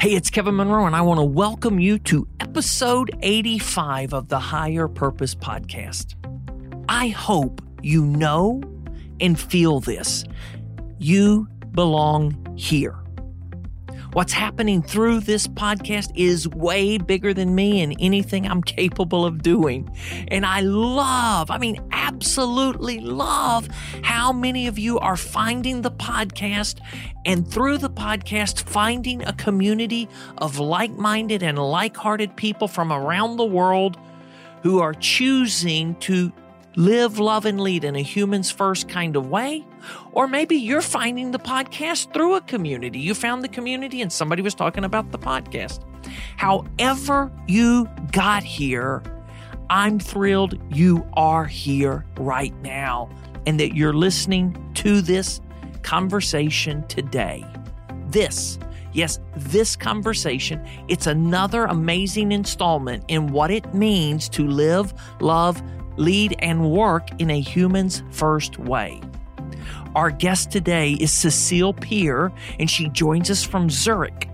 Hey, it's Kevin Monroe, and I want to welcome you to episode 85 of the Higher Purpose Podcast. I hope you know and feel this. You belong here. What's happening through this podcast is way bigger than me and anything I'm capable of doing. And I love, I mean, absolutely love how many of you are finding the podcast and through the podcast, finding a community of like minded and like hearted people from around the world who are choosing to live, love, and lead in a humans first kind of way. Or maybe you're finding the podcast through a community. You found the community and somebody was talking about the podcast. However, you got here, I'm thrilled you are here right now and that you're listening to this conversation today. This Yes, this conversation, it's another amazing installment in what it means to live, love, lead, and work in a human's first way. Our guest today is Sesil Pir, and she joins us from Zurich.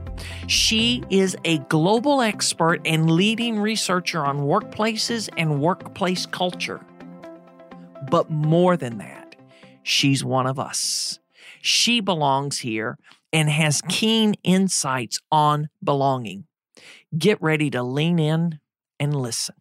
She is a global expert and leading researcher on workplaces and workplace culture. But more than that, she's one of us. She belongs here and has keen insights on belonging. Get ready to lean in and listen.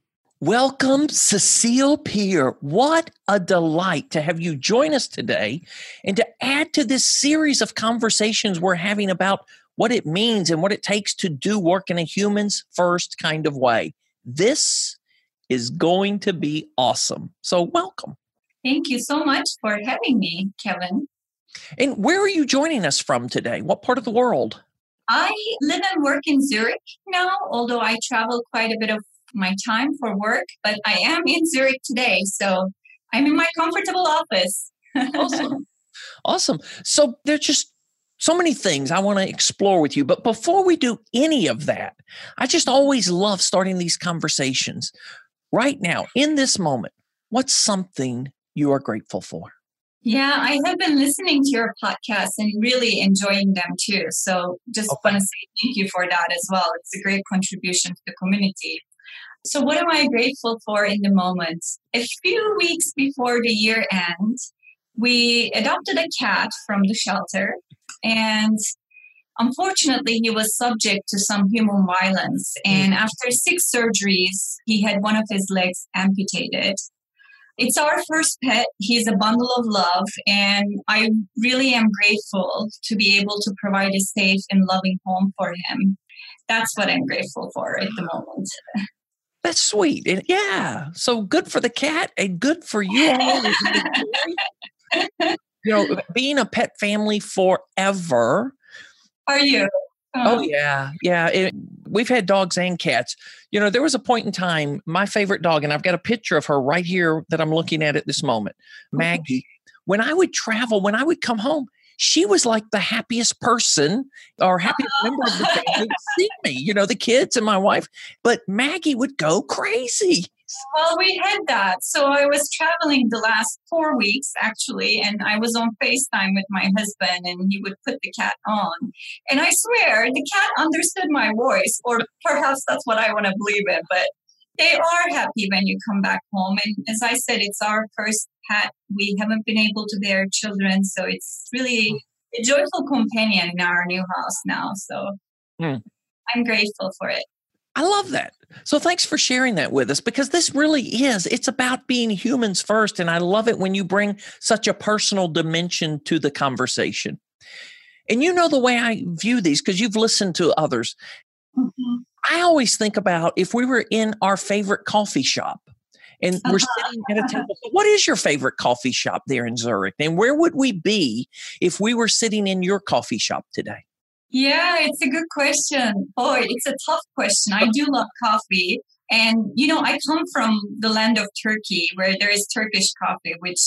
Welcome, Sesil Pir. What a delight to have you join us today and to add to this series of conversations we're having about what it means and what it takes to do work in a humans first kind of way. This is going to be awesome. So, welcome. Thank you so much for having me, Kevin. And where are you joining us from today? What part of the world? I live and work in Zurich now, although I travel quite a bit of my time for work, but I am in Zurich today. So I'm in my comfortable office. awesome. Awesome. So there's just so many things I want to explore with you. But before we do any of that, I just always love starting these conversations. Right now, in this moment, what's something you are grateful for? Yeah, I have been listening to your podcast and really enjoying them too. So just okay. want to say thank you for that as well. It's a great contribution to the community. So, what am I grateful for in the moment? A few weeks before the year end, we adopted a cat from the shelter, and unfortunately, he was subject to some human violence. And mm. after six surgeries, he had one of his legs amputated. It's our first pet. He's a bundle of love, and I really am grateful to be able to provide a safe and loving home for him. That's what I'm grateful for at the moment. That's sweet. And yeah. So good for the cat and good for you all. you know, being a pet family forever. Are you? Oh, oh yeah. Yeah. It, we've had dogs and cats. You know, there was a point in time, my favorite dog, and I've got a picture of her right here that I'm looking at at this moment, Maggie. When I would travel, when I would come home, she was like the happiest person or happiest uh-huh. member of the family to see me, you know, the kids and my wife. But Maggie would go crazy. Well, we had that. So I was traveling the last four weeks actually, and I was on FaceTime with my husband, and he would put the cat on. And I swear the cat understood my voice, or perhaps that's what I want to believe in, but they are happy when you come back home. And as I said, it's our first pet. We haven't been able to bear children, so it's really a joyful companion in our new house now. So mm. I'm grateful for it. I love that. So thanks for sharing that with us because this really is it's about being humans first and I love it when you bring such a personal dimension to the conversation. And you know the way I view these because you've listened to others. Mm-hmm. I always think about if we were in our favorite coffee shop and we're uh-huh. sitting at a table. What is your favorite coffee shop there in Zurich? And where would we be if we were sitting in your coffee shop today? Yeah, it's a good question. Boy, it's a tough question. I do love coffee. And, you know, I come from the land of Turkey where there is Turkish coffee, which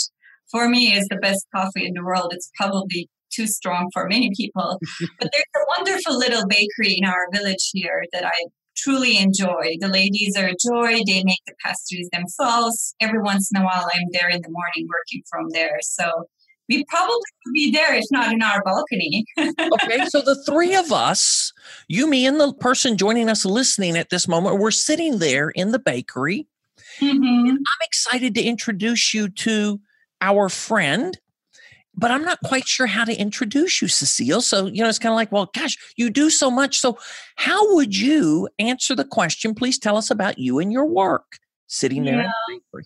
for me is the best coffee in the world. It's probably too strong for many people. but there's a wonderful little bakery in our village here that I truly enjoy. The ladies are a joy. They make the pastries themselves. Every once in a while, I'm there in the morning working from there. So we probably would be there if not in our balcony. okay, so the three of us, you, me, and the person joining us listening at this moment, we're sitting there in the bakery. Mm-hmm. I'm excited to introduce you to our friend but I'm not quite sure how to introduce you, Sesil. So, you know, it's kind of like, well, gosh, you do so much. So, how would you answer the question? Please tell us about you and your work sitting there yeah.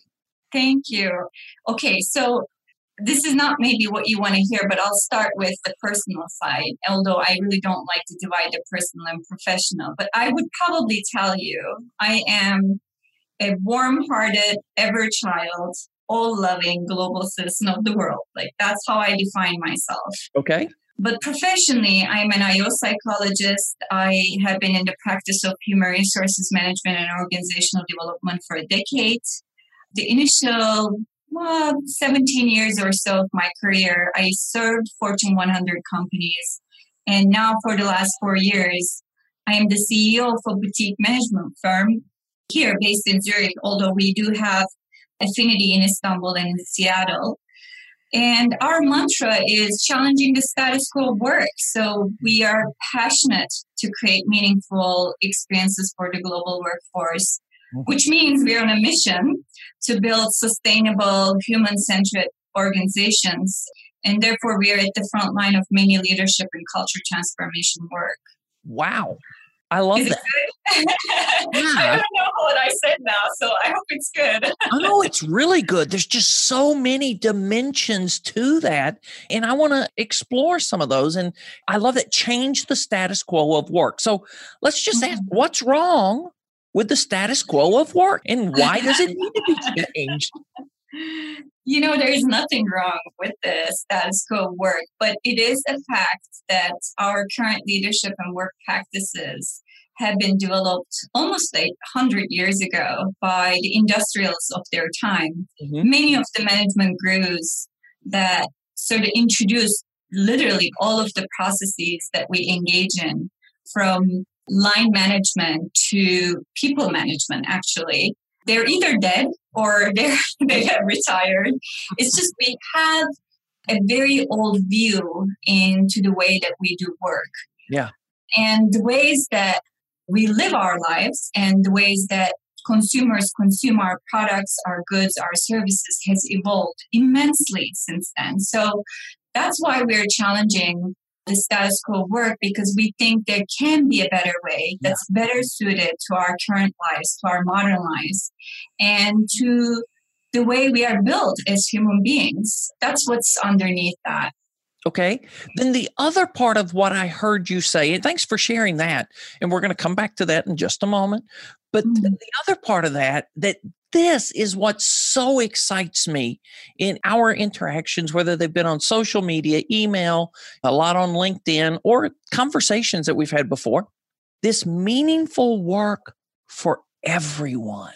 Thank you. Okay, so this is not maybe what you want to hear, but I'll start with the personal side, although I really don't like to divide the personal and professional. But I would probably tell you I am a warm hearted, ever child all loving global citizen of the world. Like that's how I define myself. Okay. But professionally, I'm an IO psychologist. I have been in the practice of human resources management and organizational development for a decade. The initial well, 17 years or so of my career, I served Fortune 100 companies. And now, for the last four years, I am the CEO of a boutique management firm here based in Zurich, although we do have affinity in Istanbul and in Seattle. And our mantra is challenging the status quo work. So we are passionate to create meaningful experiences for the global workforce, mm-hmm. which means we're on a mission to build sustainable, human centered organizations. And therefore, we are at the front line of many leadership and culture transformation work. Wow. I love that. yeah. I don't know what I said now, so I hope it's good. oh no, it's really good. There's just so many dimensions to that, and I want to explore some of those. And I love that change the status quo of work. So let's just mm-hmm. ask, what's wrong with the status quo of work, and why does it need to be changed? You know, there is nothing wrong with the status quo work, but it is a fact that our current leadership and work practices have been developed almost 800 years ago by the industrials of their time. Mm-hmm. Many of the management gurus that sort of introduced literally all of the processes that we engage in from line management to people management actually they're either dead or they're, they have retired. It's just we have a very old view into the way that we do work. Yeah. And the ways that we live our lives and the ways that consumers consume our products, our goods, our services has evolved immensely since then. So that's why we're challenging the status quo work because we think there can be a better way that's yeah. better suited to our current lives, to our modern lives, and to the way we are built as human beings. That's what's underneath that. Okay. Then the other part of what I heard you say, and thanks for sharing that, and we're going to come back to that in just a moment. But mm-hmm. the other part of that, that this is what so excites me in our interactions, whether they've been on social media, email, a lot on LinkedIn, or conversations that we've had before. This meaningful work for everyone.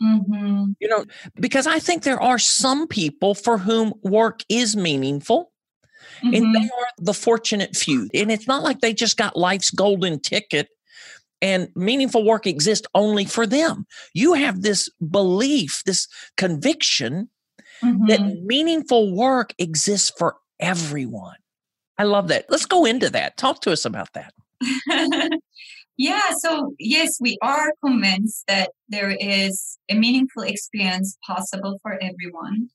Mm-hmm. You know, because I think there are some people for whom work is meaningful. Mm-hmm. And they mm-hmm. are the fortunate few. And it's not like they just got life's golden ticket and meaningful work exists only for them. You have this belief, this conviction mm-hmm. that meaningful work exists for everyone. I love that. Let's go into that. Talk to us about that. yeah, so yes, we are convinced that there is a meaningful experience possible for everyone.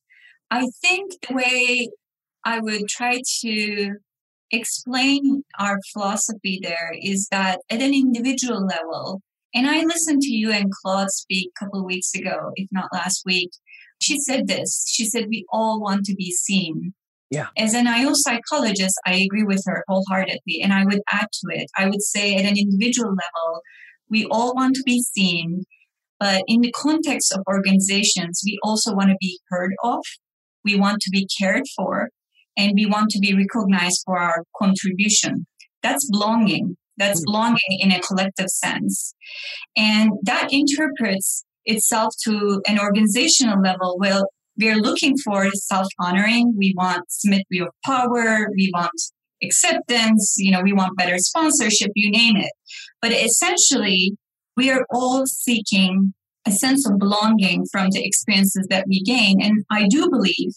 I think the way I would try to explain our philosophy there is that at an individual level, and I listened to you and Claude speak a couple of weeks ago, if not last week. She said this. She said, We all want to be seen. Yeah. As an IO psychologist, I agree with her wholeheartedly. And I would add to it, I would say at an individual level, we all want to be seen. But in the context of organizations, we also want to be heard of. We want to be cared for and we want to be recognized for our contribution. That's belonging. That's mm. belonging in a collective sense. And that interprets itself to an organizational level. Well, we're looking for self honoring. We want symmetry of power. We want acceptance. You know, we want better sponsorship, you name it. But essentially, we are all seeking a sense of belonging from the experiences that we gain. And I do believe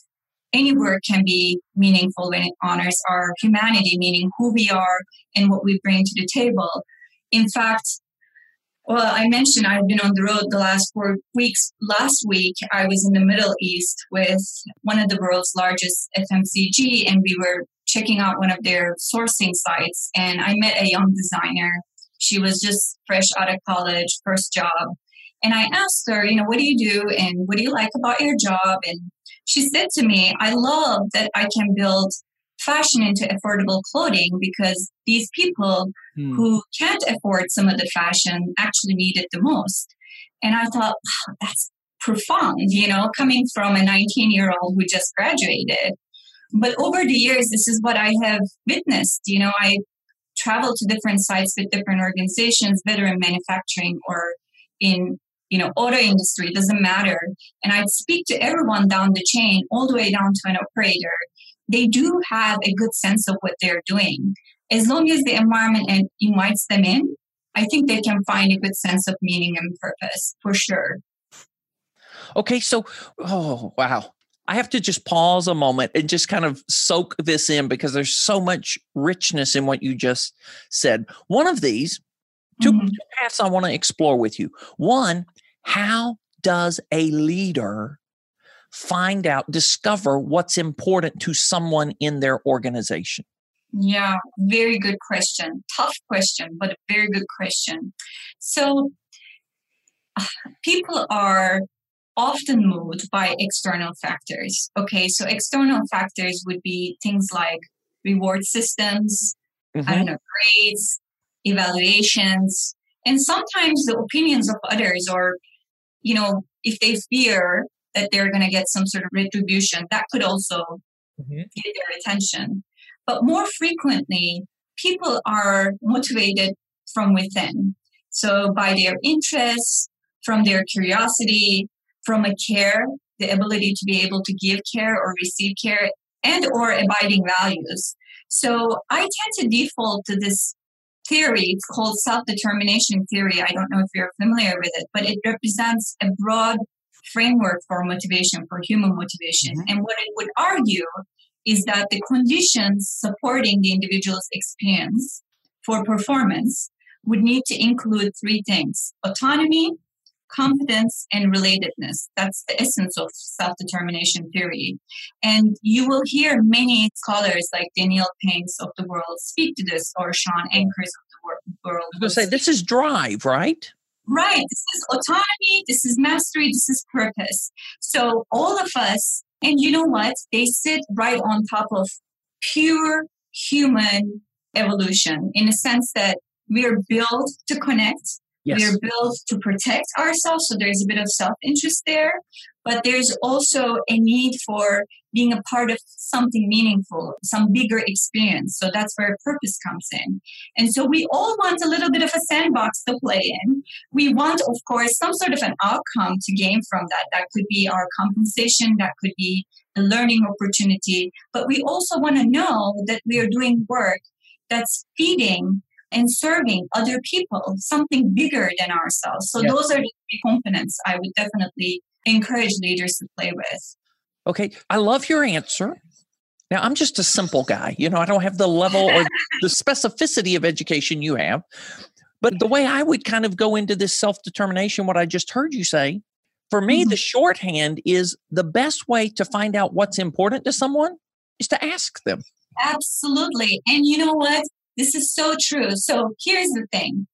any work can be meaningful when it honors our humanity, meaning who we are and what we bring to the table. In fact, well, I mentioned I've been on the road the last four weeks. Last week, I was in the Middle East with one of the world's largest FMCG, and we were checking out one of their sourcing sites. And I met a young designer. She was just fresh out of college, first job. And I asked her, you know, what do you do and what do you like about your job? And she said to me, I love that I can build fashion into affordable clothing because these people hmm. who can't afford some of the fashion actually need it the most. And I thought, wow, that's profound, you know, coming from a 19 year old who just graduated. But over the years, this is what I have witnessed. You know, I travel to different sites with different organizations, whether in manufacturing or in you know, auto industry, doesn't matter. And I'd speak to everyone down the chain, all the way down to an operator. They do have a good sense of what they're doing. As long as the environment invites them in, I think they can find a good sense of meaning and purpose for sure. Okay, so, oh, wow. I have to just pause a moment and just kind of soak this in because there's so much richness in what you just said. One of these, 2 mm-hmm. two paths I want to explore with you. One, how does a leader find out, discover what's important to someone in their organization? Yeah, very good question. Tough question, but a very good question. So, people are often moved by external factors. Okay, so external factors would be things like reward systems, mm-hmm. I don't know, grades, evaluations, and sometimes the opinions of others or you know if they fear that they're going to get some sort of retribution that could also mm-hmm. get their attention. But more frequently people are motivated from within. So by their interests from their curiosity from a care the ability to be able to give care or receive care and or abiding values. So i tend to default to this theory. It's called self determination theory. I don't know if you're familiar with it, but it represents a broad framework for motivation, for human motivation. Mm-hmm. And what it would argue is that the conditions supporting the individual's experience for performance would need to include three things autonomy, competence, and relatedness. That's the essence of self determination theory. And you will hear many scholars like Daniel Pink's of the world speak to this, or Shawn Achor's of the world. I was going to say, this is drive, right? Right. This is autonomy, this is mastery, this is purpose. So all of us, and you know what? They sit right on top of pure human evolution in a sense that we are built to connect Yes. We're built to protect ourselves, so there's a bit of self interest there, but there's also a need for being a part of something meaningful, some bigger experience. So that's where purpose comes in. And so we all want a little bit of a sandbox to play in. We want, of course, some sort of an outcome to gain from that. That could be our compensation, that could be a learning opportunity, but we also want to know that we are doing work that's feeding and serving other people, something bigger than ourselves. So yes. those are the three components I would definitely encourage leaders to play with. Okay, I love your answer. Now, I'm just a simple guy. You know, I don't have the level or the specificity of education you have. But the way I would kind of go into this self determination, what I just heard you say, for me, mm-hmm. the shorthand is the best way to find out what's important to someone is to ask them. Absolutely. And you know what? This is so true. So here's the thing.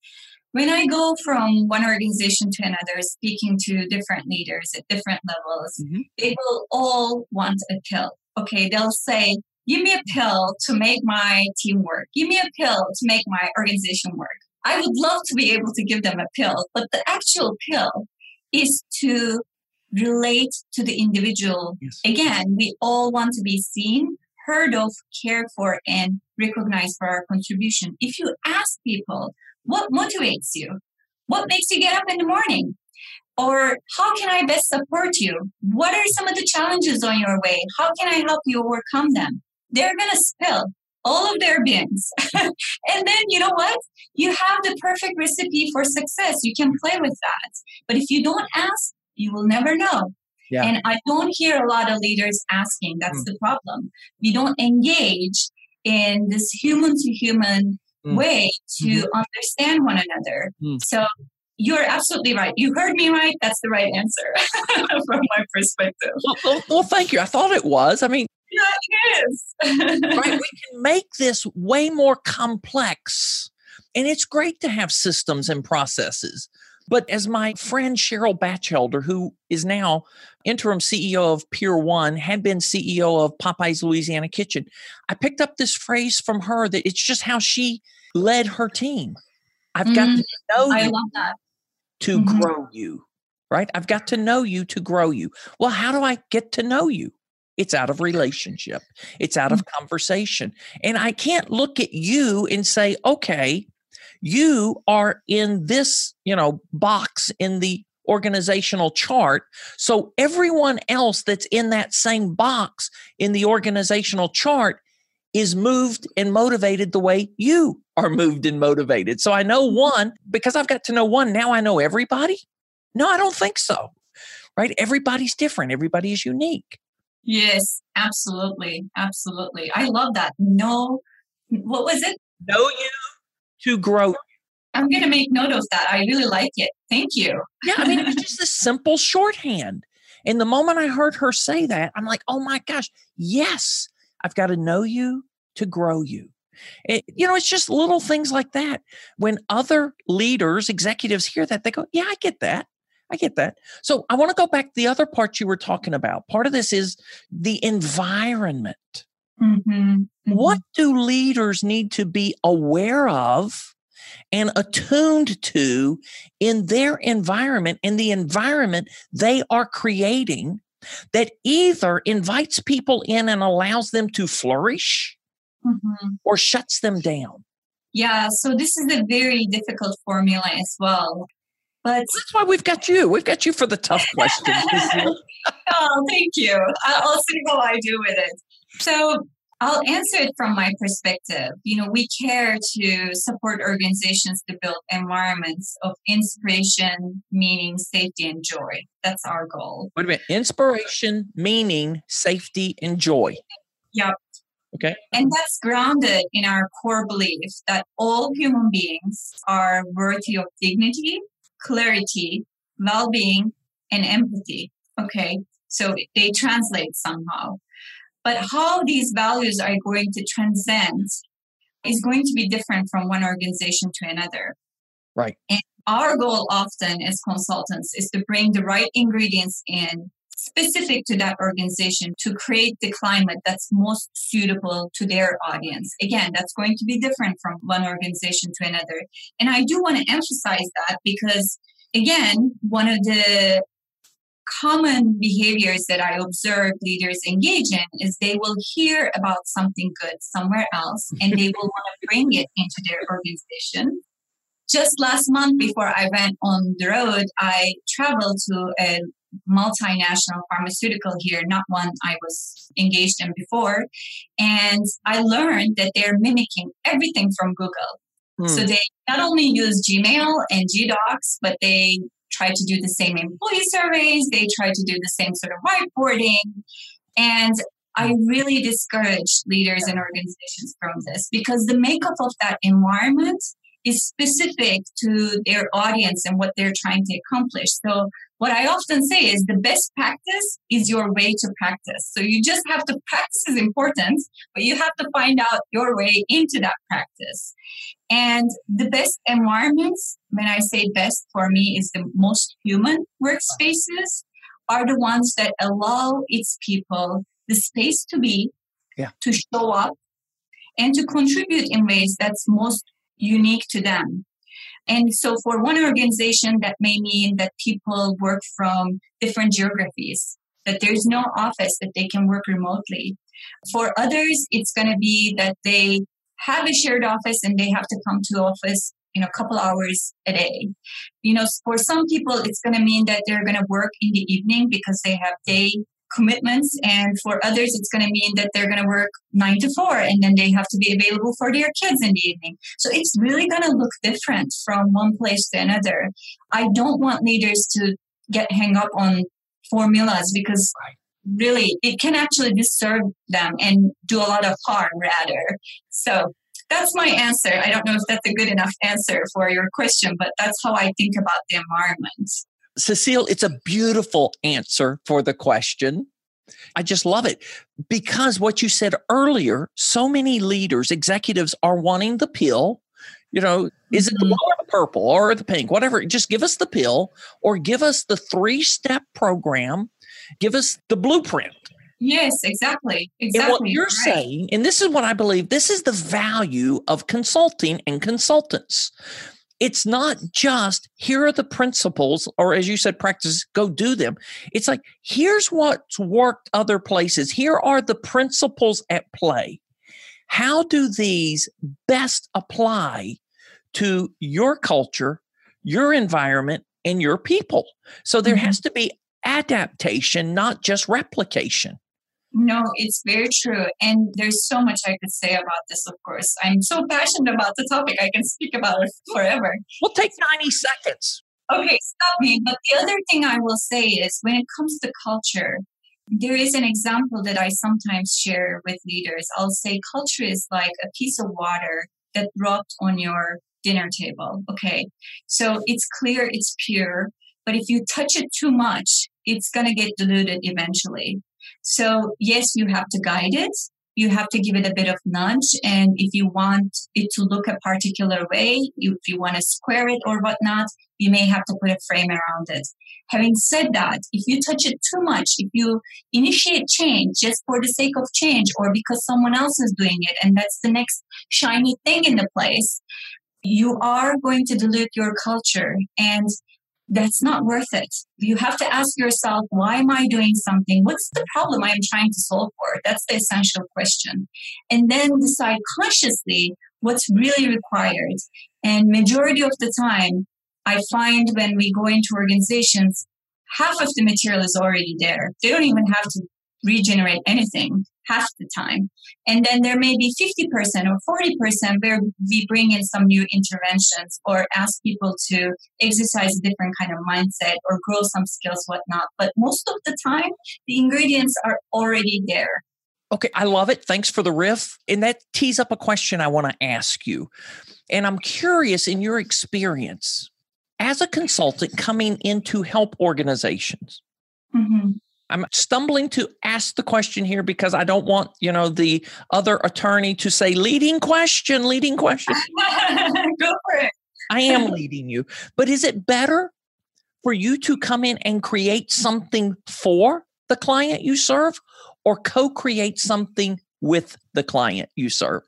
When I go from one organization to another, speaking to different leaders at different levels, mm-hmm. they will all want a pill. Okay, they'll say, Give me a pill to make my team work. Give me a pill to make my organization work. I would love to be able to give them a pill, but the actual pill is to relate to the individual. Yes. Again, we all want to be seen, heard of, cared for, and recognized for our contribution. If you ask people, what motivates you? What makes you get up in the morning? Or how can I best support you? What are some of the challenges on your way? How can I help you overcome them? They're going to spill all of their beans. and then you know what? You have the perfect recipe for success. You can play with that. But if you don't ask, you will never know. Yeah. And I don't hear a lot of leaders asking. That's mm. the problem. We don't engage in this human to human way to mm-hmm. understand one another. Mm. So you're absolutely right. You heard me right. That's the right answer from my perspective. Well, well, well, thank you. I thought it was. I mean, yeah, it is. right. We can make this way more complex. And it's great to have systems and processes. But as my friend Cheryl Batchelder, who is now interim CEO of Pier One, had been CEO of Popeye's Louisiana Kitchen, I picked up this phrase from her that it's just how she led her team. I've got mm, to know I you to mm-hmm. grow you, right? I've got to know you to grow you. Well, how do I get to know you? It's out of relationship. It's out of mm. conversation. And I can't look at you and say, okay, you are in this, you know, box in the organizational chart. So everyone else that's in that same box in the organizational chart is moved and motivated the way you are moved and motivated. So I know mm-hmm. one because I've got to know one. Now I know everybody. No, I don't think so. Right? Everybody's different. Everybody is unique. Yes, absolutely. Absolutely. I love that. No, what was it? Know you to grow. I'm going to make note of that. I really like it. Thank you. yeah, I mean, it was just a simple shorthand. And the moment I heard her say that, I'm like, oh my gosh, yes, I've got to know you to grow you. It, you know, it's just little things like that. When other leaders, executives hear that, they go, yeah, I get that. I get that. So I want to go back to the other part you were talking about. Part of this is the environment. Mm-hmm. Mm-hmm. What do leaders need to be aware of and attuned to in their environment, in the environment they are creating that either invites people in and allows them to flourish mm-hmm. or shuts them down? Yeah, so this is a very difficult formula as well. But that's why we've got you. We've got you for the tough questions. oh, thank you. I'll see how I do with it. So I'll answer it from my perspective. You know, we care to support organizations to build environments of inspiration, meaning, safety, and joy. That's our goal. Wait a minute. Inspiration, meaning, safety, and joy. Yep. Okay. And that's grounded in our core belief that all human beings are worthy of dignity, clarity, well being, and empathy. Okay. So they translate somehow. But how these values are going to transcend is going to be different from one organization to another. Right. And our goal often as consultants is to bring the right ingredients in specific to that organization to create the climate that's most suitable to their audience. Again, that's going to be different from one organization to another. And I do want to emphasize that because, again, one of the common behaviors that I observe leaders engage in is they will hear about something good somewhere else and they will want to bring it into their organization. Just last month before I went on the road, I traveled to a multinational pharmaceutical here, not one I was engaged in before. And I learned that they're mimicking everything from Google. Hmm. So they not only use Gmail and GDocs, but they try to do the same employee surveys, they try to do the same sort of whiteboarding. And I really discourage leaders and organizations from this because the makeup of that environment is specific to their audience and what they're trying to accomplish. So what I often say is the best practice is your way to practice. So you just have to practice is important, but you have to find out your way into that practice. And the best environments, when I say best for me, is the most human workspaces are the ones that allow its people the space to be, yeah. to show up, and to contribute in ways that's most unique to them. And so for one organization, that may mean that people work from different geographies, that there's no office that they can work remotely. For others, it's going to be that they have a shared office and they have to come to the office in a couple hours a day. You know, for some people, it's going to mean that they're going to work in the evening because they have day commitments. And for others, it's going to mean that they're going to work nine to four and then they have to be available for their kids in the evening. So it's really going to look different from one place to another. I don't want leaders to get hung up on formulas because really it can actually disturb them and do a lot of harm rather. So that's my answer. I don't know if that's a good enough answer for your question, but that's how I think about the environment. Sesil, it's a beautiful answer for the question. I just love it because what you said earlier, so many leaders, executives are wanting the pill. You know, is it the mm-hmm. blue or the purple or the pink, whatever? Just give us the pill or give us the three step program, give us the blueprint. Yes, exactly. Exactly. And what you're right. saying, and this is what I believe, this is the value of consulting and consultants. It's not just here are the principles, or as you said, practice, go do them. It's like, here's what's worked other places. Here are the principles at play. How do these best apply to your culture, your environment, and your people? So there mm-hmm. has to be adaptation, not just replication. No, it's very true. And there's so much I could say about this, of course. I'm so passionate about the topic, I can speak about it forever. We'll take 90 seconds. Okay, stop me. But the other thing I will say is when it comes to culture, there is an example that I sometimes share with leaders. I'll say culture is like a piece of water that dropped on your dinner table. Okay. So it's clear, it's pure, but if you touch it too much, it's going to get diluted eventually. So yes, you have to guide it. You have to give it a bit of nudge. And if you want it to look a particular way, if you want to square it or whatnot, you may have to put a frame around it. Having said that, if you touch it too much, if you initiate change just for the sake of change or because someone else is doing it and that's the next shiny thing in the place, you are going to dilute your culture. And that's not worth it. You have to ask yourself, why am I doing something? What's the problem I'm trying to solve for? That's the essential question. And then decide consciously what's really required. And majority of the time, I find when we go into organizations, half of the material is already there. They don't even have to regenerate anything half the time. And then there may be 50% or 40% where we bring in some new interventions or ask people to exercise a different kind of mindset or grow some skills, whatnot. But most of the time, the ingredients are already there. Okay, I love it. Thanks for the riff. And that tees up a question I want to ask you. And I'm curious in your experience as a consultant coming in to help organizations. Mm-hmm. I'm stumbling to ask the question here because I don't want, you know, the other attorney to say leading question, leading question. Go for it. I am leading you. But is it better for you to come in and create something for the client you serve or co-create something with the client you serve?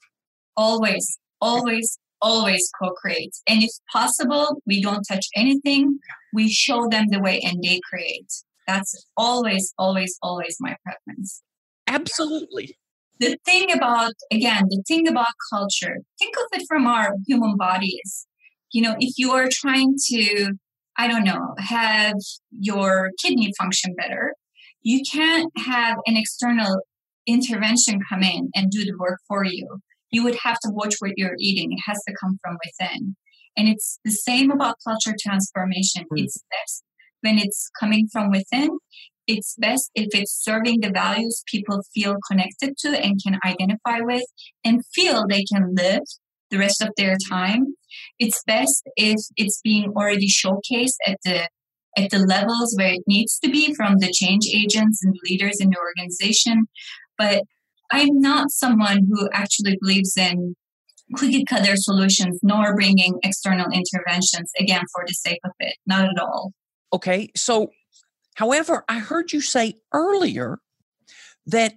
Always, always, always co-create. And if possible, we don't touch anything. We show them the way and they create. That's always, always, always my preference. Absolutely. The thing about, again, the thing about culture, think of it from our human bodies. You know, if you are trying to, I don't know, have your kidney function better, you can't have an external intervention come in and do the work for you. You would have to watch what you're eating. It has to come from within. And it's the same about culture transformation. Mm. It's best when it's coming from within, it's best if it's serving the values people feel connected to and can identify with and feel they can live the rest of their time. It's best if it's being already showcased at the at the levels where it needs to be from the change agents and leaders in the organization. But I'm not someone who actually believes in cookie cutter solutions nor bringing external interventions again for the sake of it. Not at all. Okay. So, however, I heard you say earlier that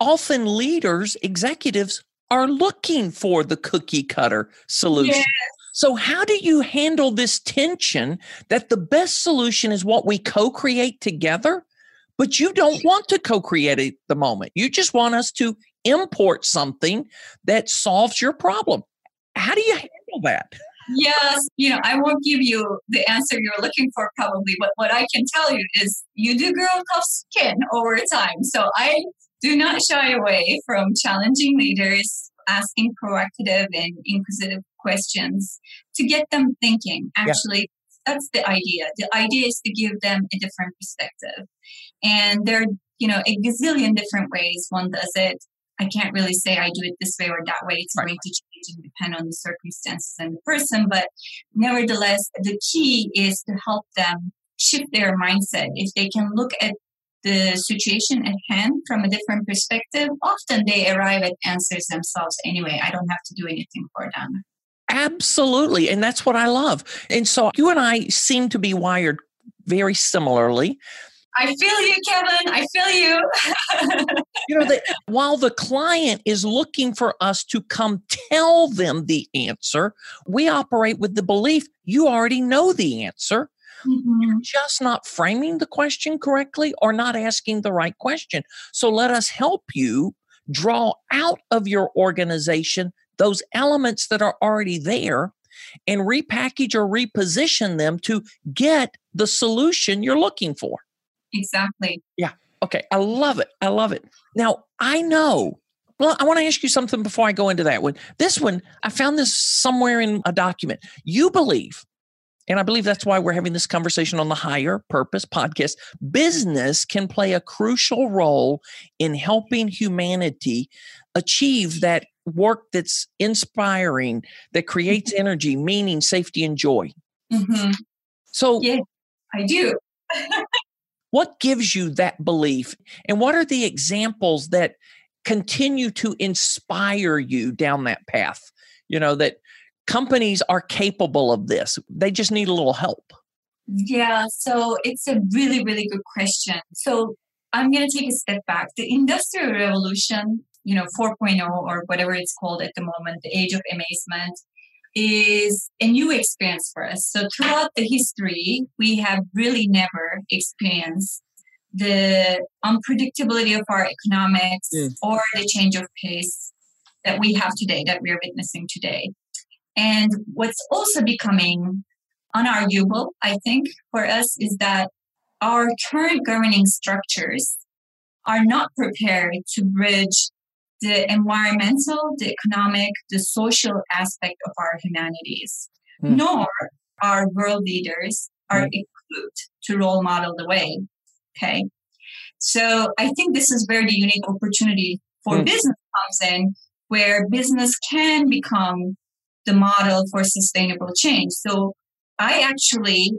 often leaders, executives are looking for the cookie cutter solution. Yes. So, how do you handle this tension that the best solution is what we co create together, but you don't want to co-create at the moment. You just want us to import something that solves your problem. How do you handle that? Yes, you know, I won't give you the answer you're looking for probably, but what I can tell you is you do grow tough skin over time. So I do not shy away from challenging leaders, asking proactive and inquisitive questions to get them thinking. Actually, yeah. that's the idea. The idea is to give them a different perspective. And there are, you know, a gazillion different ways one does it. I can't really say I do it this way or that way. It's right. going to depend on the circumstances and the person. But nevertheless, the key is to help them shift their mindset. If they can look at the situation at hand from a different perspective, often they arrive at answers themselves anyway. I don't have to do anything for them. Absolutely. And that's what I love. And so you and I seem to be wired very similarly. I feel you, Kevin. I feel you. you know, that while the client is looking for us to come tell them the answer, we operate with the belief you already know the answer. Mm-hmm. You're just not framing the question correctly or not asking the right question. So let us help you draw out of your organization those elements that are already there and repackage or reposition them to get the solution you're looking for. Exactly. Yeah. Okay. I love it. I love it. Now, I know. Well, I want to ask you something before I go into that one. This one, I found this somewhere in a document. You believe, and I believe that's why we're having this conversation on the Higher Purpose podcast. Business can play a crucial role in helping humanity achieve that work that's inspiring, that creates mm-hmm. energy, meaning, safety, and joy. Mm-hmm. So, yeah, I do. What gives you that belief? And what are the examples that continue to inspire you down that path? You know, that companies are capable of this, they just need a little help. Yeah, so it's a really, really good question. So I'm going to take a step back. The Industrial Revolution, you know, 4.0 or whatever it's called at the moment, the age of amazement, is a new experience for us. So throughout the history, we have really never experienced the unpredictability of our economics mm. or the change of pace that we have today, that we are witnessing today. And what's also becoming unarguable, I think, for us is that our current governing structures are not prepared to bridge the environmental, the economic, the social aspect of our humanities, mm. nor our world leaders are mm. equipped to role model the way. Okay. So I think this is where the unique opportunity for mm. business comes in, where business can become the model for sustainable change. So I actually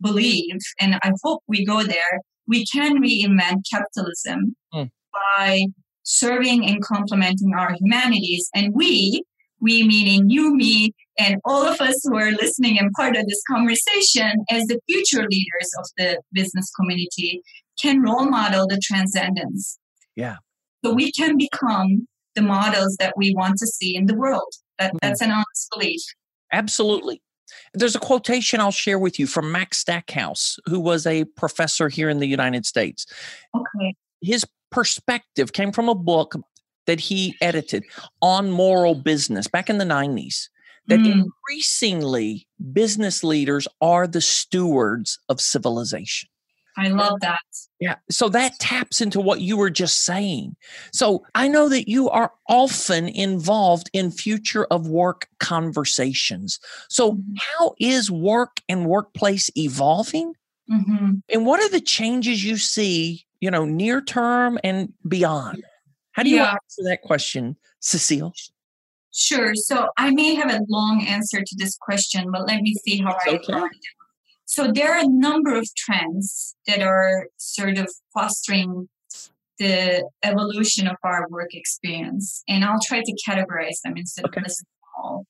believe, and I hope we go there, we can reinvent capitalism mm. by serving and complementing our humanities. And we, we meaning you, me, and all of us who are listening and part of this conversation as the future leaders of the business community can role model the transcendence. Yeah. So we can become the models that we want to see in the world. That, mm-hmm. That's an honest belief. Absolutely. There's a quotation I'll share with you from Max Stackhouse, who was a professor here in the United States. Okay. His perspective came from a book that he edited on moral business back in the 90s that mm. increasingly business leaders are the stewards of civilization. I love that. Yeah. So that taps into what you were just saying. So I know that you are often involved in future of work conversations. So, mm-hmm. how is work and workplace evolving? Mm-hmm. And what are the changes you see you know, near term and beyond? How do you yeah. answer that question, Sesil? Sure. So I may have a long answer to this question, but let me see how That's I okay. So there are a number of trends that are sort of fostering the evolution of our work experience, and I'll try to categorize them instead okay. of listing all.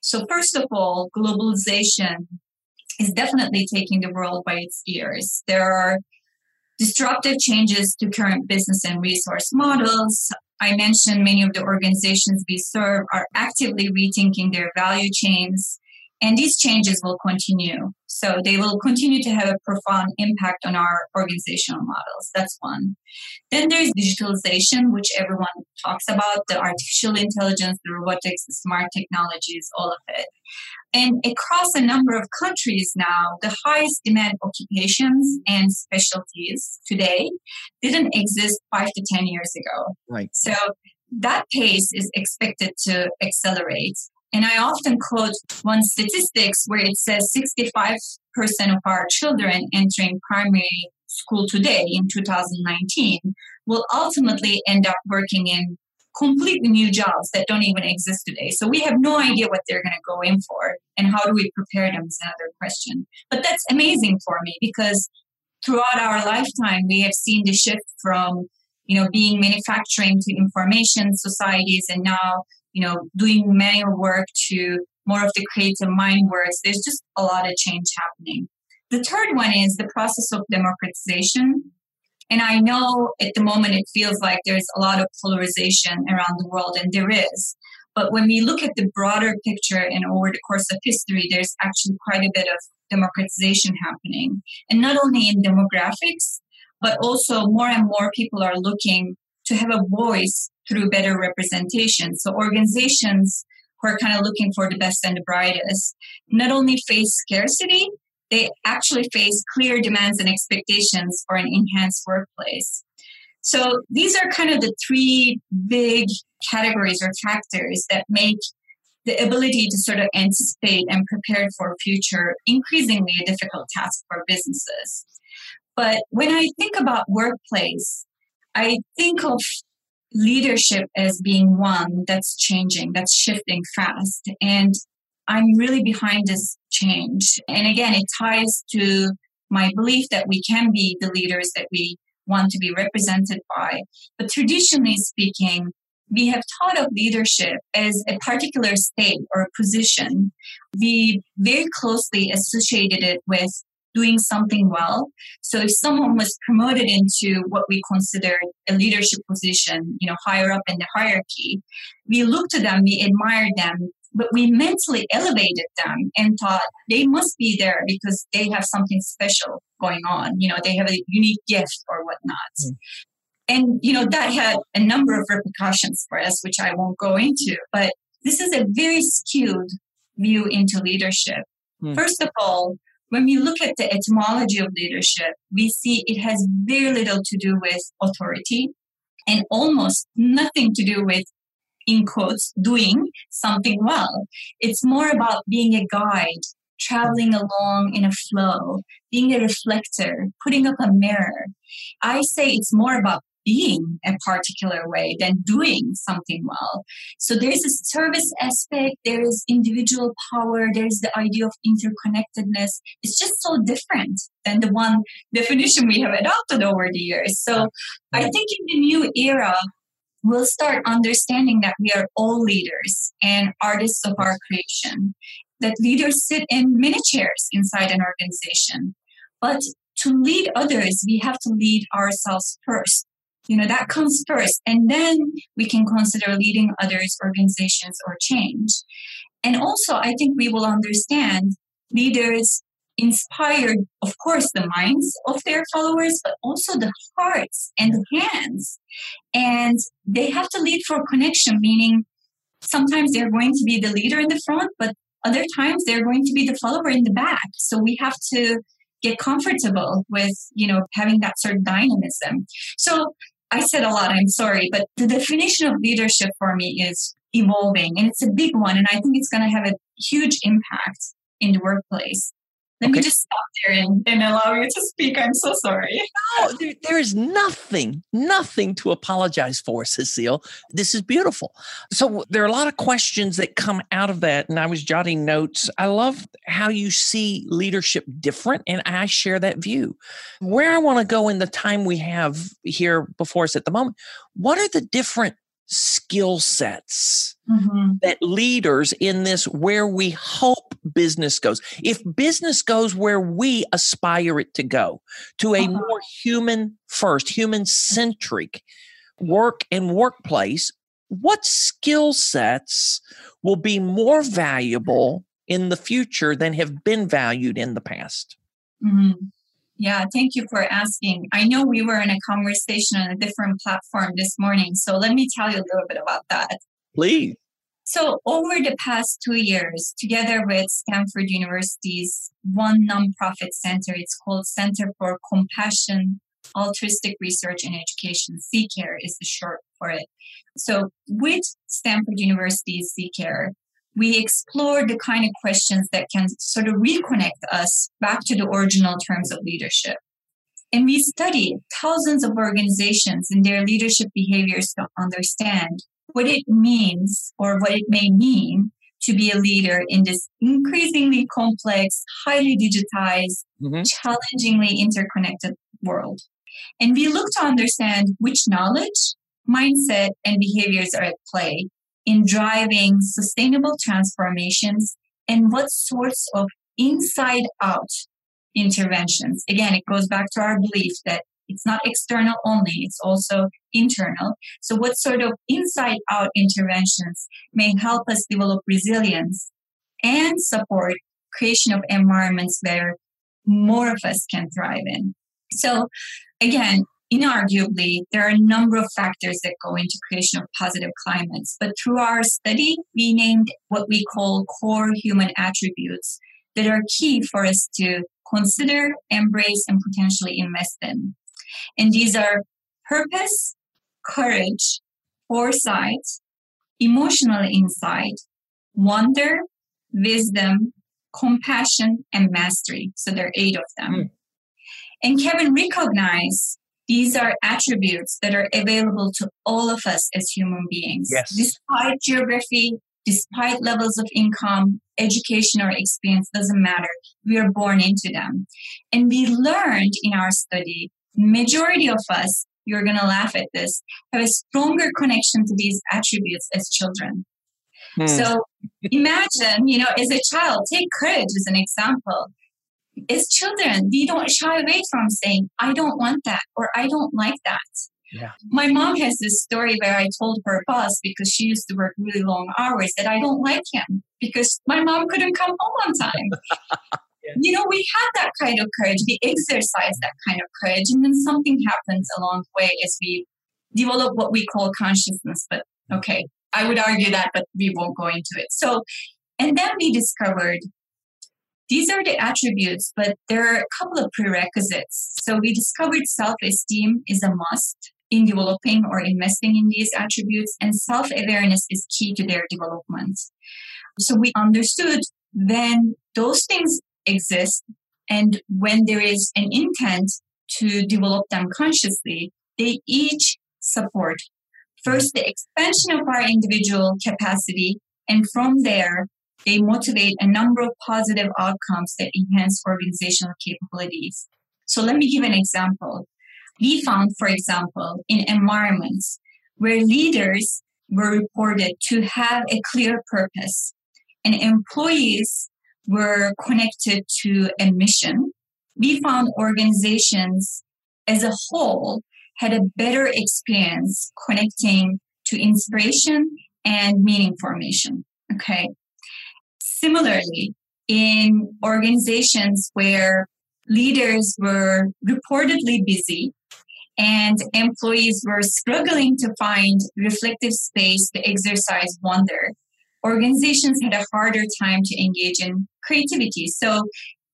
So first of all, globalization is definitely taking the world by its ears. There are disruptive changes to current business and resource models. I mentioned many of the organizations we serve are actively rethinking their value chains And these changes will continue. So they will continue to have a profound impact on our organizational models. That's one. Then there's digitalization, which everyone talks about, the artificial intelligence, the robotics, the smart technologies, all of it. And across a number of countries now, the highest demand occupations and specialties today didn't exist five to 10 years ago. Right. So that pace is expected to accelerate. And I often quote one statistics where it says 65% of our children entering primary school today in 2019 will ultimately end up working in completely new jobs that don't even exist today. So we have no idea what they're going to go in for and how do we prepare them is another question. But that's amazing for me because throughout our lifetime we have seen the shift from you know being manufacturing to information societies and now you know, doing manual work to more of the creative mind works. There's just a lot of change happening. The third one is the process of democratization. And I know at the moment it feels like there's a lot of polarization around the world, and there is. But when we look at the broader picture and over the course of history, there's actually quite a bit of democratization happening. And not only in demographics, but also more and more people are looking to have a voice through better representation. So organizations who are kind of looking for the best and the brightest not only face scarcity, they actually face clear demands and expectations for an enhanced workplace. So these are kind of the three big categories or factors that make the ability to sort of anticipate and prepare for future increasingly a difficult task for businesses. But when I think about workplace, I think of leadership as being one that's changing, that's shifting fast. And I'm really behind this change. And again, it ties to my belief that we can be the leaders that we want to be represented by. But traditionally speaking, we have thought of leadership as a particular state or position. We very closely associated it with doing something well. So if someone was promoted into what we consider a leadership position, you know, higher up in the hierarchy, we looked to them, we admired them, but we mentally elevated them and thought they must be there because they have something special going on. You know, they have a unique gift or whatnot. Mm. And, you know, that had a number of repercussions for us, which I won't go into, but this is a very skewed view into leadership. Mm. First of all, when we look at the etymology of leadership, we see it has very little to do with authority and almost nothing to do with, in quotes, doing something well. It's more about being a guide, traveling along in a flow, being a reflector, putting up a mirror. I say it's more about being a particular way than doing something well. So there's a service aspect, there is individual power, there's the idea of interconnectedness. It's just so different than the one definition we have adopted over the years. So I think in the new era, we'll start understanding that we are all leaders and artists of our creation, that leaders sit in many chairs inside an organization. But to lead others, we have to lead ourselves first you know that comes first and then we can consider leading others organizations or change and also i think we will understand leaders inspired of course the minds of their followers but also the hearts and the hands and they have to lead for connection meaning sometimes they're going to be the leader in the front but other times they're going to be the follower in the back so we have to get comfortable with you know having that sort of dynamism so I said a lot, I'm sorry, but the definition of leadership for me is evolving and it's a big one. And I think it's going to have a huge impact in the workplace. Let okay. me just stop there and, and allow you to speak. I'm so sorry. No, there, there is nothing, nothing to apologize for, Sesil. This is beautiful. So there are a lot of questions that come out of that. And I was jotting notes. I love how you see leadership different, and I share that view. Where I want to go in the time we have here before us at the moment, what are the different skill sets mm-hmm. that leaders in this where we hope business goes. If business goes where we aspire it to go, to a uh-huh. more human first, human centric work and workplace, what skill sets will be more valuable in the future than have been valued in the past? Mm-hmm. Yeah, thank you for asking. I know we were in a conversation on a different platform this morning, so let me tell you a little bit about that. Please. So, over the past two years, together with Stanford University's one nonprofit center, it's called Center for Compassion, Altruistic Research and Education. CCARE is the short for it. So, with Stanford University's CCARE, we explore the kind of questions that can sort of reconnect us back to the original terms of leadership. And we study thousands of organizations and their leadership behaviors to understand what it means or what it may mean to be a leader in this increasingly complex, highly digitized, mm-hmm. challengingly interconnected world. And we look to understand which knowledge, mindset, and behaviors are at play in driving sustainable transformations and what sorts of inside out interventions. Again, it goes back to our belief that it's not external only, it's also internal. So, what sort of inside out interventions may help us develop resilience and support creation of environments where more of us can thrive in? So, again, inarguably, there are a number of factors that go into creation of positive climates. But through our study, we named what we call core human attributes that are key for us to consider, embrace, and potentially invest in. And these are purpose, courage, foresight, emotional insight, wonder, wisdom, compassion, and mastery. So there are eight of them. Mm. And Kevin recognized these are attributes that are available to all of us as human beings. Yes. Despite geography, despite levels of income, education, or experience, doesn't matter. We are born into them. And we learned in our study, majority of us, you're going to laugh at this, have a stronger connection to these attributes as children. Hmm. So imagine, you know, as a child, take courage as an example as children, we don't shy away from saying, I don't want that or I don't like that. Yeah. My mom has this story where I told her boss because she used to work really long hours that I don't like him because my mom couldn't come home on time. yeah. You know, we have that kind of courage. We exercise that kind of courage, and then something happens along the way as we develop what we call consciousness. But okay, I would argue that, but we won't go into it. So, and then we discovered these are the attributes, but there are a couple of prerequisites. So we discovered self esteem is a must in developing or investing in these attributes, and self awareness is key to their development. So we understood when those things exist and when there is an intent to develop them consciously, they each support first the expansion of our individual capacity, and from there, they motivate a number of positive outcomes that enhance organizational capabilities. So let me give an example. We found, for example, in environments where leaders were reported to have a clear purpose and employees were connected to a mission, we found organizations as a whole had a better experience connecting to inspiration and meaning formation. Okay. Similarly, in organizations where leaders were reportedly busy and employees were struggling to find reflective space to exercise wonder, organizations had a harder time to engage in creativity. So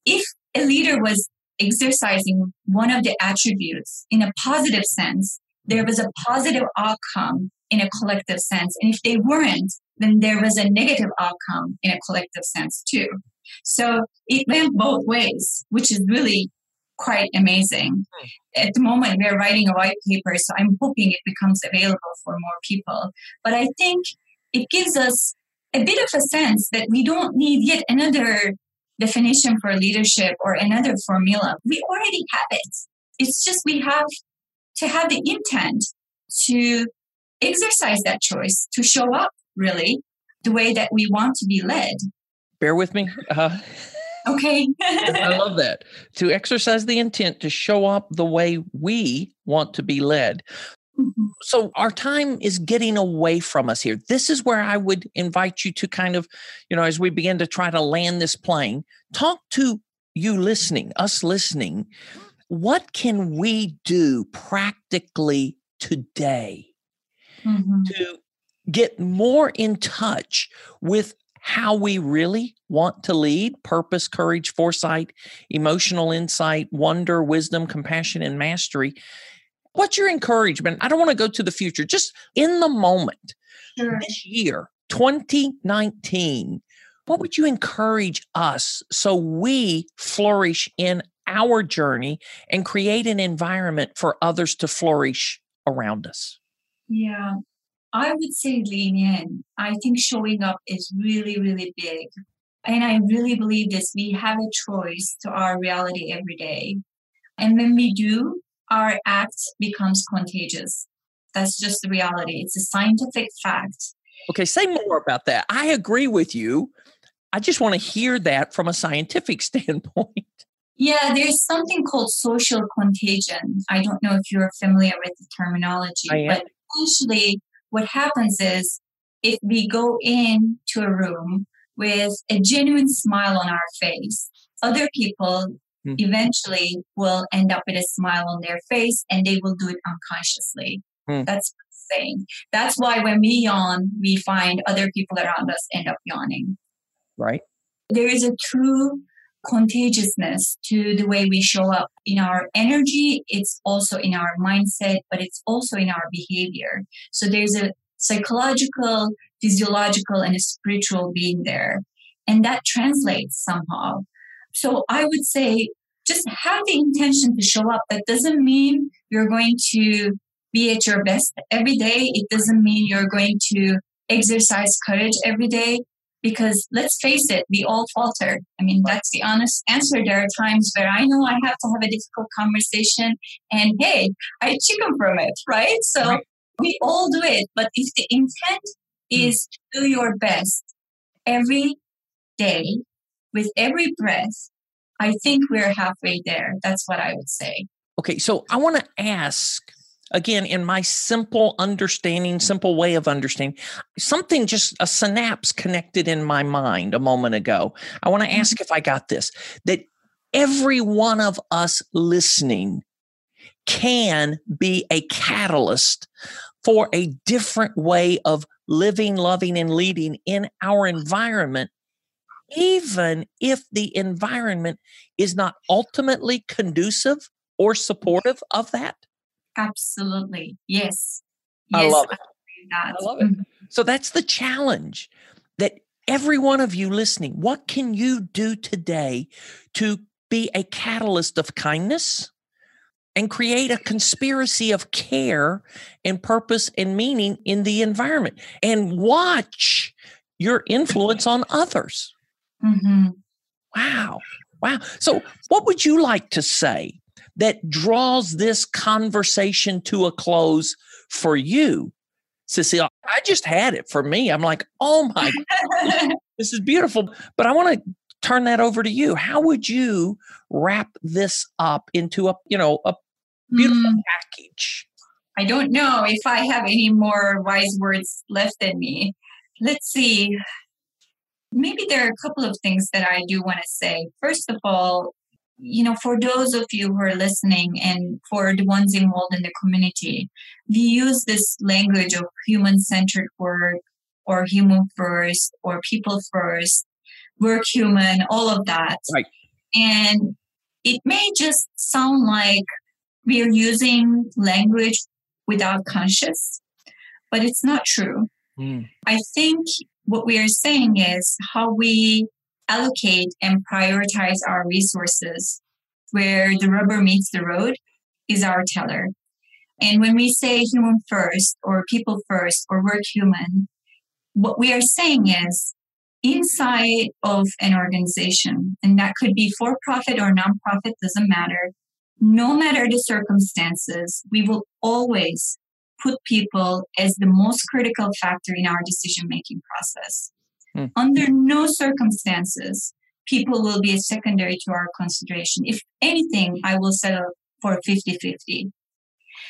if a leader was exercising one of the attributes in a positive sense, there was a positive outcome in a collective sense. And if they weren't, then there was a negative outcome in a collective sense too. So it went both ways, which is really quite amazing. Hmm. At the moment, we are writing a white paper, so I'm hoping it becomes available for more people. But I think it gives us a bit of a sense that we don't need yet another definition for leadership or another formula. We already have it. It's just we have to have the intent to exercise that choice, to show up really the way that we want to be led. Bear with me. Uh, okay. I love that. To exercise the intent to show up the way we want to be led. Mm-hmm. So our time is getting away from us here. This is where I would invite you to kind of, you know, as we begin to try to land this plane, talk to you listening, us listening. What can we do practically today mm-hmm. to get more in touch with how we really want to lead purpose, courage, foresight, emotional insight, wonder, wisdom, compassion, and mastery. What's your encouragement? I don't want to go to the future, just in the moment, sure. this year, 2019. What would you encourage us so we flourish in our journey and create an environment for others to flourish around us? Yeah, I would say lean in. I think showing up is really, really big. And I really believe this. We have a choice to our reality every day. And when we do, our act becomes contagious. That's just the reality. It's a scientific fact. Okay, say more about that. I agree with you. I just want to hear that from a scientific standpoint. Yeah, there's something called social contagion. I don't know if you're familiar with the terminology, but essentially what happens is if we go into a room with a genuine smile on our face, other people mm. eventually will end up with a smile on their face and they will do it unconsciously. Mm. That's saying. That's why when we yawn, we find other people around us end up yawning. Right. There is a true contagiousness to the way we show up in our energy. It's also in our mindset, but it's also in our behavior. So there's a psychological, physiological, and a spiritual being there. And that translates somehow. So I would say just have the intention to show up. That doesn't mean you're going to be at your best every day. It doesn't mean you're going to exercise courage every day because let's face it, we all falter. I mean, that's the honest answer. There are times where I know I have to have a difficult conversation and hey, I chicken from it, right? So right. we all do it. But if the intent hmm. is to do your best every day with every breath, I think we're halfway there. That's what I would say. Okay, so I want to ask again in my simple understanding simple way of understanding something just a synapse connected in my mind a moment ago. I want to mm-hmm. ask if i got this that every one of us listening can be a catalyst for a different way of living loving and leading in our environment even if the environment is not ultimately conducive or supportive of that Absolutely. Yes. I love it. I, I love it. Mm-hmm. So that's the challenge that every one of you listening, what can you do today to be a catalyst of kindness and create a conspiracy of care and purpose and meaning in the environment and watch your influence on others? Mm-hmm. Wow. Wow. So, what would you like to say that draws this conversation to a close for you, Sesil? I just had it for me. I'm like, oh my, this is beautiful. But I want to turn that over to you. How would you wrap this up into a, you know, a beautiful mm. package? I don't know if I have any more wise words left in me. Let's see. Maybe there are a couple of things that I do want to say. First of all, you know, for those of you who are listening and for the ones involved in the community, we use this language of human centered work or human first or people first, work human, all of that. Right. And it may just sound like we're using language without conscious, but it's not true. Mm. I think what we are saying is how we allocate and prioritize our resources where the rubber meets the road is our teller. And when we say human first or people first or work human, what we are saying is inside of an organization, and that could be for profit or nonprofit, doesn't matter. No matter the circumstances, we will always put people as the most critical factor in our decision making process. Mm. Under no circumstances, people will be secondary to our consideration. If anything, I will settle for 50 50.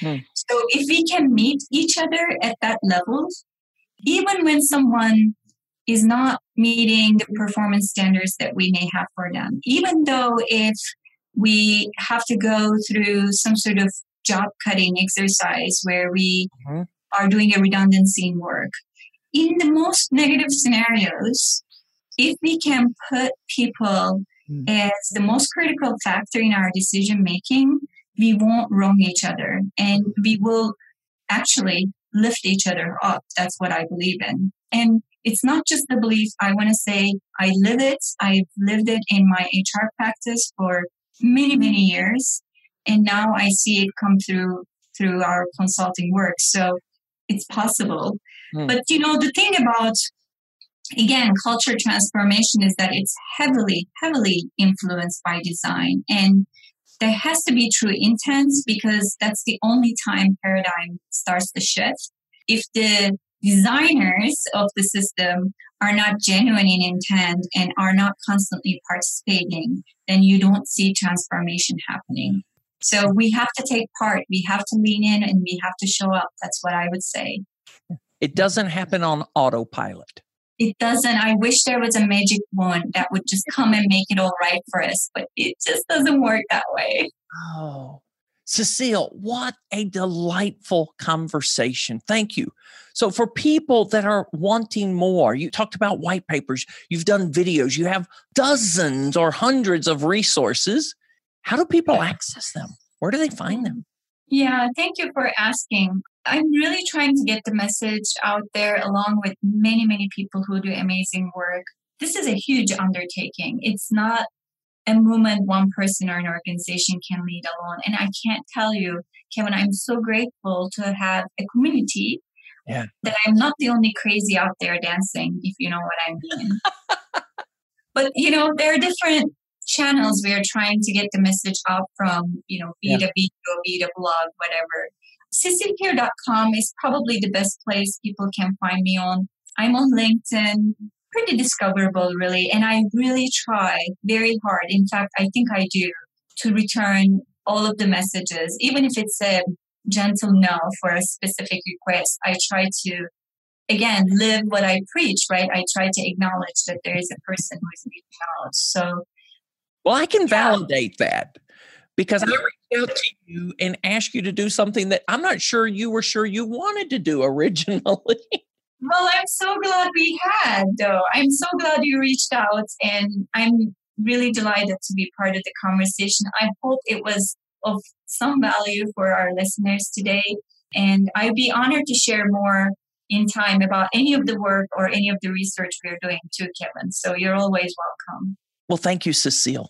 Hmm. So if we can meet each other at that level, even when someone is not meeting the performance standards that we may have for them, even though if we have to go through some sort of job cutting exercise where we mm-hmm. are doing a redundancy in work. In the most negative scenarios, if we can put people mm. as the most critical factor in our decision making, we won't wrong each other and we will actually lift each other up. That's what I believe in. And it's not just the belief. I want to say I live it. I've lived it in my HR practice for many, many years. And now I see it come through through our consulting work. So it's possible. Mm. But you know, the thing about again, culture transformation is that it's heavily, heavily influenced by design. And there has to be true intent because that's the only time paradigm starts to shift. If the designers of the system are not genuine in intent and are not constantly participating, then you don't see transformation happening. So we have to take part, we have to lean in, and we have to show up. That's what I would say. It doesn't happen on autopilot. It doesn't. I wish there was a magic wand that would just come and make it all right for us, but it just doesn't work that way. Oh, Sesil, what a delightful conversation. Thank you. So, for people that are wanting more, you talked about white papers, you've done videos, you have dozens or hundreds of resources. How do people access them? Where do they find them? Yeah, thank you for asking. I'm really trying to get the message out there along with many, many people who do amazing work. This is a huge undertaking. It's not a movement one person or an organization can lead alone. And I can't tell you, Kevin, I'm so grateful to have a community yeah. that I'm not the only crazy out there dancing, if you know what I mean. but, you know, there are different channels we are trying to get the message out from, you know, be yeah. the video, be the blog, whatever. SesilPir.com is probably the best place people can find me on. I'm on LinkedIn, pretty discoverable, really. And I really try very hard. In fact, I think I do to return all of the messages, even if it's a gentle no for a specific request. I try to, again, live what I preach, right? I try to acknowledge that there is a person who is reaching out. So, well, I can validate that because I reached out to you and asked you to do something that I'm not sure you were sure you wanted to do originally. Well, I'm so glad we had, though. I'm so glad you reached out, and I'm really delighted to be part of the conversation. I hope it was of some value for our listeners today, and I'd be honored to share more in time about any of the work or any of the research we're doing too, Kevin. So you're always welcome. Well, thank you, Sesil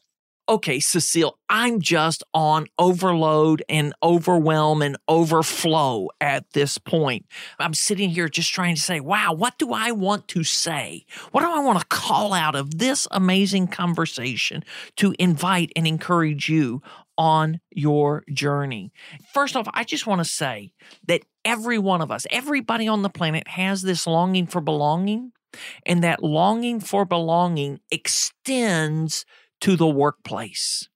okay, Sesil, I'm just on overload and overwhelm and overflow at this point. I'm sitting here just trying to say, wow, what do I want to say? What do I want to call out of this amazing conversation to invite and encourage you on your journey? First off, I just want to say that every one of us, everybody on the planet has this longing for belonging. And that longing for belonging extends to the workplace.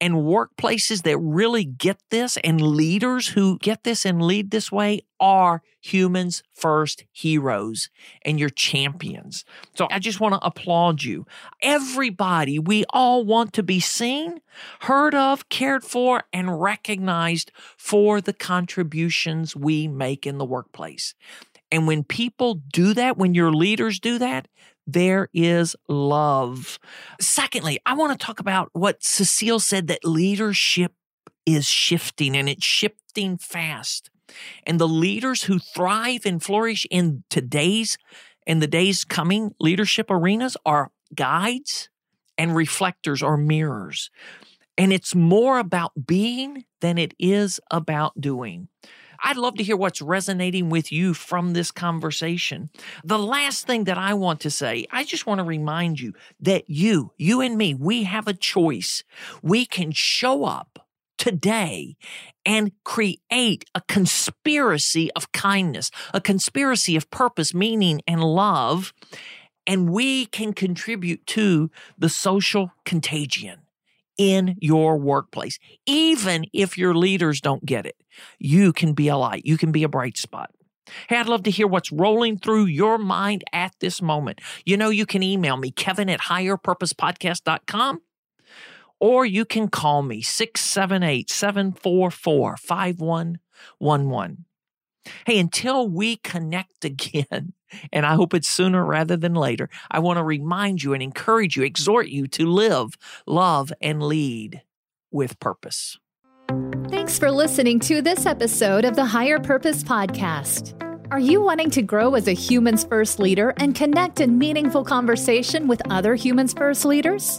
And workplaces that really get this and leaders who get this and lead this way are humans first heroes and your champions. So I just want to applaud you. Everybody, we all want to be seen, heard of, cared for, and recognized for the contributions we make in the workplace. And when people do that, when your leaders do that, there is love. Secondly, I want to talk about what Sesil said that leadership is shifting and it's shifting fast. And the leaders who thrive and flourish in today's and the days coming leadership arenas are guides and reflectors or mirrors. And it's more about being than it is about doing. I'd love to hear what's resonating with you from this conversation. The last thing that I want to say, I just want to remind you that you, you and me, we have a choice. We can show up today and create a conspiracy of kindness, a conspiracy of purpose, meaning, and love. And we can contribute to the social contagion in your workplace. Even if your leaders don't get it, you can be a light, you can be a bright spot. Hey, I'd love to hear what's rolling through your mind at this moment. You know, you can email me, kevin at higherpurposepodcast.com, or you can call me, 678 744 5111. Hey, until we connect again, and I hope it's sooner rather than later, I want to remind you and encourage you, exhort you to live, love, and lead with purpose. Thanks for listening to this episode of the Higher Purpose Podcast. Are you wanting to grow as a Humans First leader and connect in meaningful conversation with other Humans First leaders?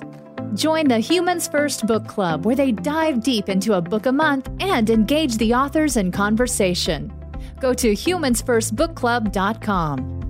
Join the Humans First Book Club, where they dive deep into a book a month and engage the authors in conversation. Go to humansfirstbookclub.com.